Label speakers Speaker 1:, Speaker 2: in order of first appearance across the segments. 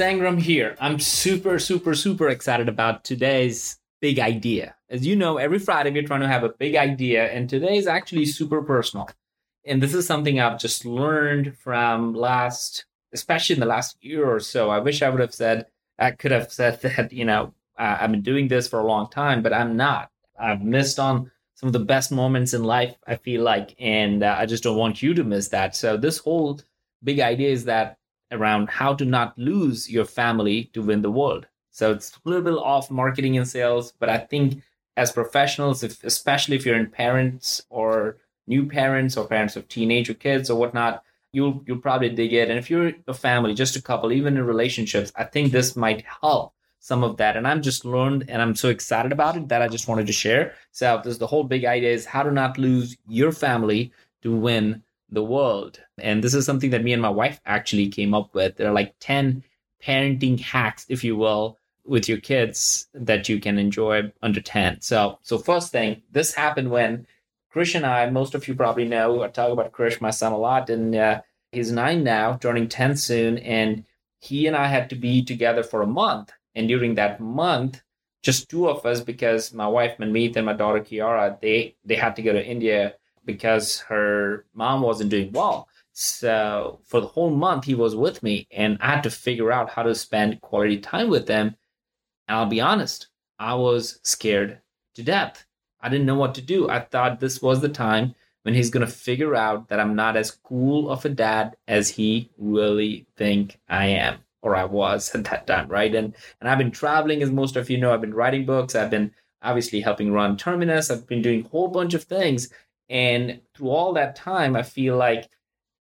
Speaker 1: Sangram here. I'm super, super, super excited about today's big idea. As you know, every Friday we're trying to have a big idea, and today is actually super personal. And this is something I've just learned from last, especially in the last year or so. I wish I would have said, I could have said that, you know, I've been doing this for a long time, but I'm not. I've missed on some of the best moments in life, I feel like, and uh, I just don't want you to miss that. So, this whole big idea is that around how to not lose your family to win the world. So, it's a little bit off marketing and sales, but I think as professionals, if, especially if you're in parents or new parents or parents of teenager kids or whatnot, you'll you'll probably dig it. And if you're a family, just a couple, even in relationships, I think this might help some of that. And I'm just learned and I'm so excited about it that I just wanted to share. So this the whole big idea is how to not lose your family to win the world. And this is something that me and my wife actually came up with. There are like 10 parenting hacks, if you will, with your kids that you can enjoy under 10. So so first thing, this happened when Krish and I, most of you probably know, I talk about Krish, my son, a lot, and uh, he's nine now, turning 10 soon. And he and I had to be together for a month. And during that month, just two of us, because my wife Manmeet and my daughter Kiara, they they had to go to India because her mom wasn't doing well. So for the whole month, he was with me, and I had to figure out how to spend quality time with them. And I'll be honest, I was scared to death I didn't know what to do. I thought this was the time when he's going to figure out that I'm not as cool of a dad as he really think I am or I was at that time, right? And and I've been traveling as most of you know, I've been writing books, I've been obviously helping run Terminus, I've been doing a whole bunch of things and through all that time I feel like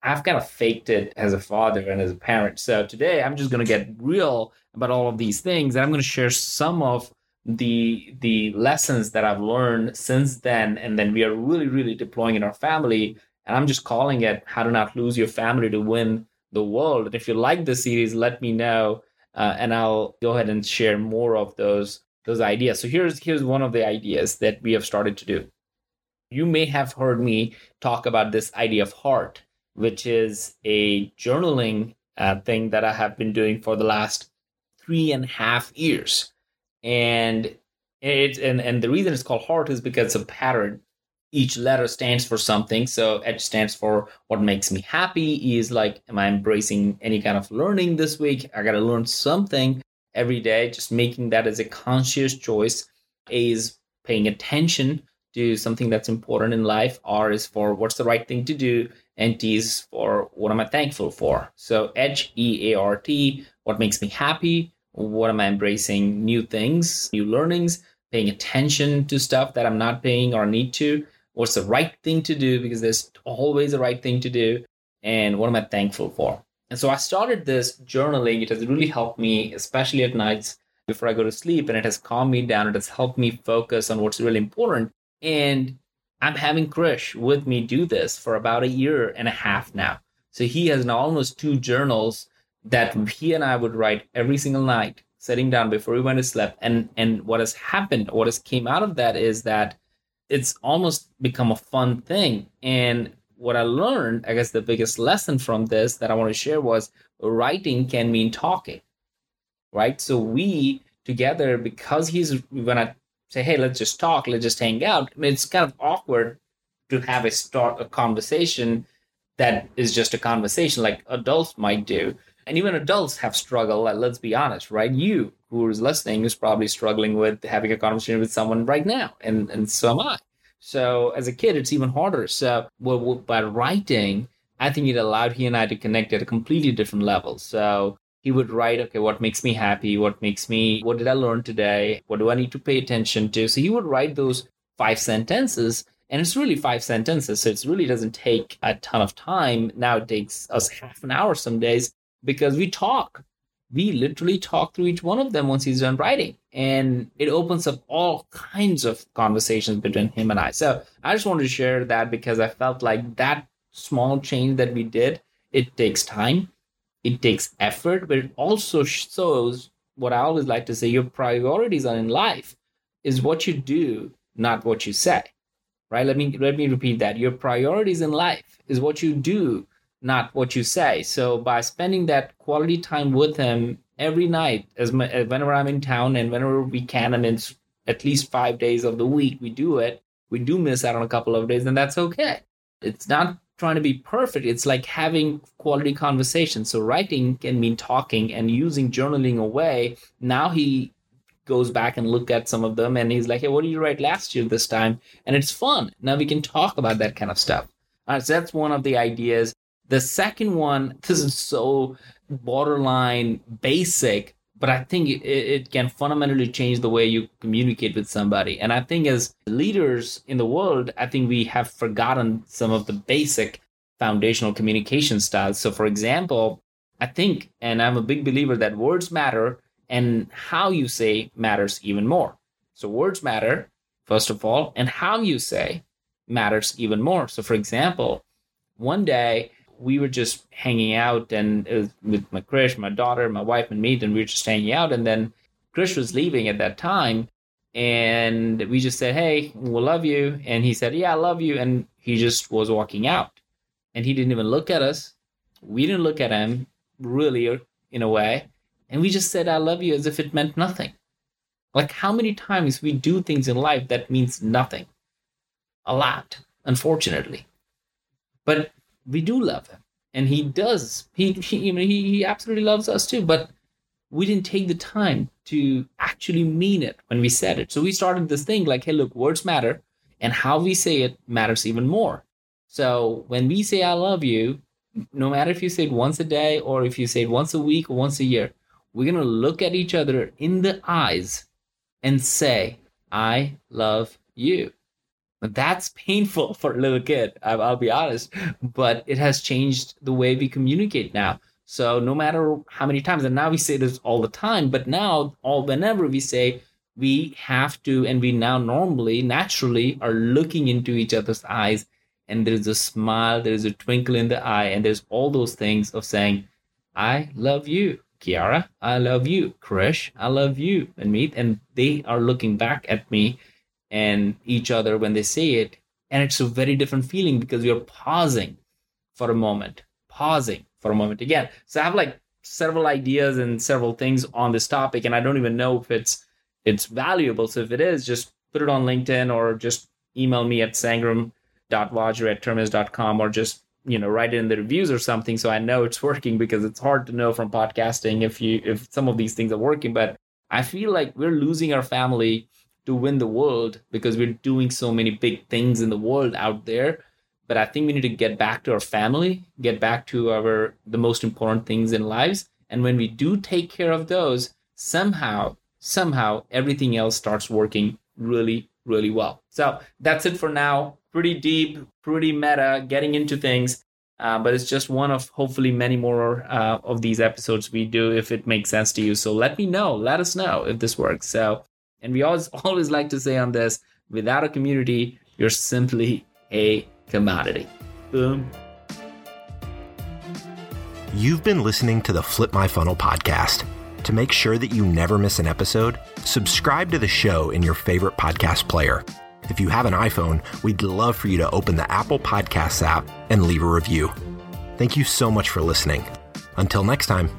Speaker 1: I've kind of faked it as a father and as a parent. So today I'm just going to get real about all of these things and I'm going to share some of the the lessons that I've learned since then, and then we are really really deploying in our family. And I'm just calling it "How to Not Lose Your Family to Win the World." And if you like the series, let me know, uh, and I'll go ahead and share more of those those ideas. So here's here's one of the ideas that we have started to do. You may have heard me talk about this idea of heart, which is a journaling uh, thing that I have been doing for the last three and a half years. And it and and the reason it's called heart is because it's a pattern. Each letter stands for something so h stands for what makes me happy is like am i embracing any kind of learning this week? I gotta learn something every day. Just making that as a conscious choice a is paying attention to something that's important in life r is for what's the right thing to do and t is for what am i thankful for so h e a r t what makes me happy what am I embracing? New things, new learnings, paying attention to stuff that I'm not paying or need to. What's the right thing to do? Because there's always a right thing to do. And what am I thankful for? And so I started this journaling. It has really helped me, especially at nights before I go to sleep. And it has calmed me down. It has helped me focus on what's really important. And I'm having Krish with me do this for about a year and a half now. So he has now almost two journals that he and I would write every single night, sitting down before we went to sleep. And and what has happened, what has came out of that is that it's almost become a fun thing. And what I learned, I guess the biggest lesson from this that I want to share was writing can mean talking. Right. So we together, because he's when I say, hey, let's just talk, let's just hang out, I mean, it's kind of awkward to have a start a conversation that is just a conversation like adults might do and even adults have struggled. Let's be honest, right? You who is listening is probably struggling with having a conversation with someone right now, and and so am I. So as a kid, it's even harder. So well, by writing, I think it allowed he and I to connect at a completely different level. So he would write, okay, what makes me happy? What makes me? What did I learn today? What do I need to pay attention to? So he would write those five sentences and it's really five sentences so it really doesn't take a ton of time now it takes us half an hour some days because we talk we literally talk through each one of them once he's done writing. And it opens up all kinds of conversations between him and I. So I just wanted to share that because I felt like that small change that we did, it takes time, it takes effort, but it also shows what I always like to say your priorities are in life is what you do, not what you say. Right? Let me let me repeat that. Your priorities in life is what you do, not what you say. So by spending that quality time with him every night, as my, whenever I'm in town and whenever we can, and it's at least five days of the week we do it. We do miss out on a couple of days, and that's okay. It's not trying to be perfect. It's like having quality conversation. So writing can mean talking and using journaling away. Now he goes back and look at some of them and he's like, hey, what did you write last year this time? And it's fun. Now we can talk about that kind of stuff. All right, so that's one of the ideas. The second one, this is so borderline basic, but I think it, it can fundamentally change the way you communicate with somebody. And I think as leaders in the world, I think we have forgotten some of the basic foundational communication styles. So, for example, I think, and I'm a big believer that words matter and how you say matters even more. So, words matter, first of all, and how you say matters even more. So, for example, one day we were just hanging out and it with my Krish, my daughter, my wife, and me, and we were just hanging out. And then Krish was leaving at that time. And we just said, Hey, we we'll love you. And he said, Yeah, I love you. And he just was walking out. And he didn't even look at us. We didn't look at him really in a way. And we just said, I love you as if it meant nothing. Like how many times we do things in life that means nothing? A lot, unfortunately. But we do love him. And he does. He he, he he absolutely loves us too but we didn't take the time to actually mean it when we said it. So we started this thing like hey look words matter and how we say it matters even more. So when we say i love you no matter if you say it once a day or if you say it once a week or once a year we're going to look at each other in the eyes and say i love you that's painful for a little kid, I'll be honest, but it has changed the way we communicate now. So no matter how many times, and now we say this all the time, but now all whenever we say we have to, and we now normally, naturally are looking into each other's eyes, and there's a smile, there's a twinkle in the eye, and there's all those things of saying, I love you. Kiara, I love you. Krish, I love you. And me, and they are looking back at me and each other when they say it. And it's a very different feeling because are pausing for a moment, pausing for a moment again. So I have like several ideas and several things on this topic, and I don't even know if it's it's valuable. So if it is, just put it on LinkedIn or just email me at sangram.vajre at terminus.com or just you know write it in the reviews or something so i know it's working because it's hard to know from podcasting if you if some of these things are working but i feel like we're losing our family to win the world because we're doing so many big things in the world out there. But i think we need to get back to our family get back to our the most important things in lives. And when we do take care of those somehow somehow everything else starts working really really well. So that's it for now. Pretty deep pretty meta getting into things. Uh, but it's just one of hopefully many more uh, of these episodes we do if it makes sense to you. So let me know. Let us know if this works. So and we always always like to say on this, without a community, you're simply a commodity. Boom.
Speaker 2: You've been listening to the Flip My Funnel podcast. To make sure that you never miss an episode, subscribe to the show in your favorite podcast player. If you have an iPhone, we'd love for you to open the Apple Podcasts app and leave a review. Thank you so much for listening. Until next time.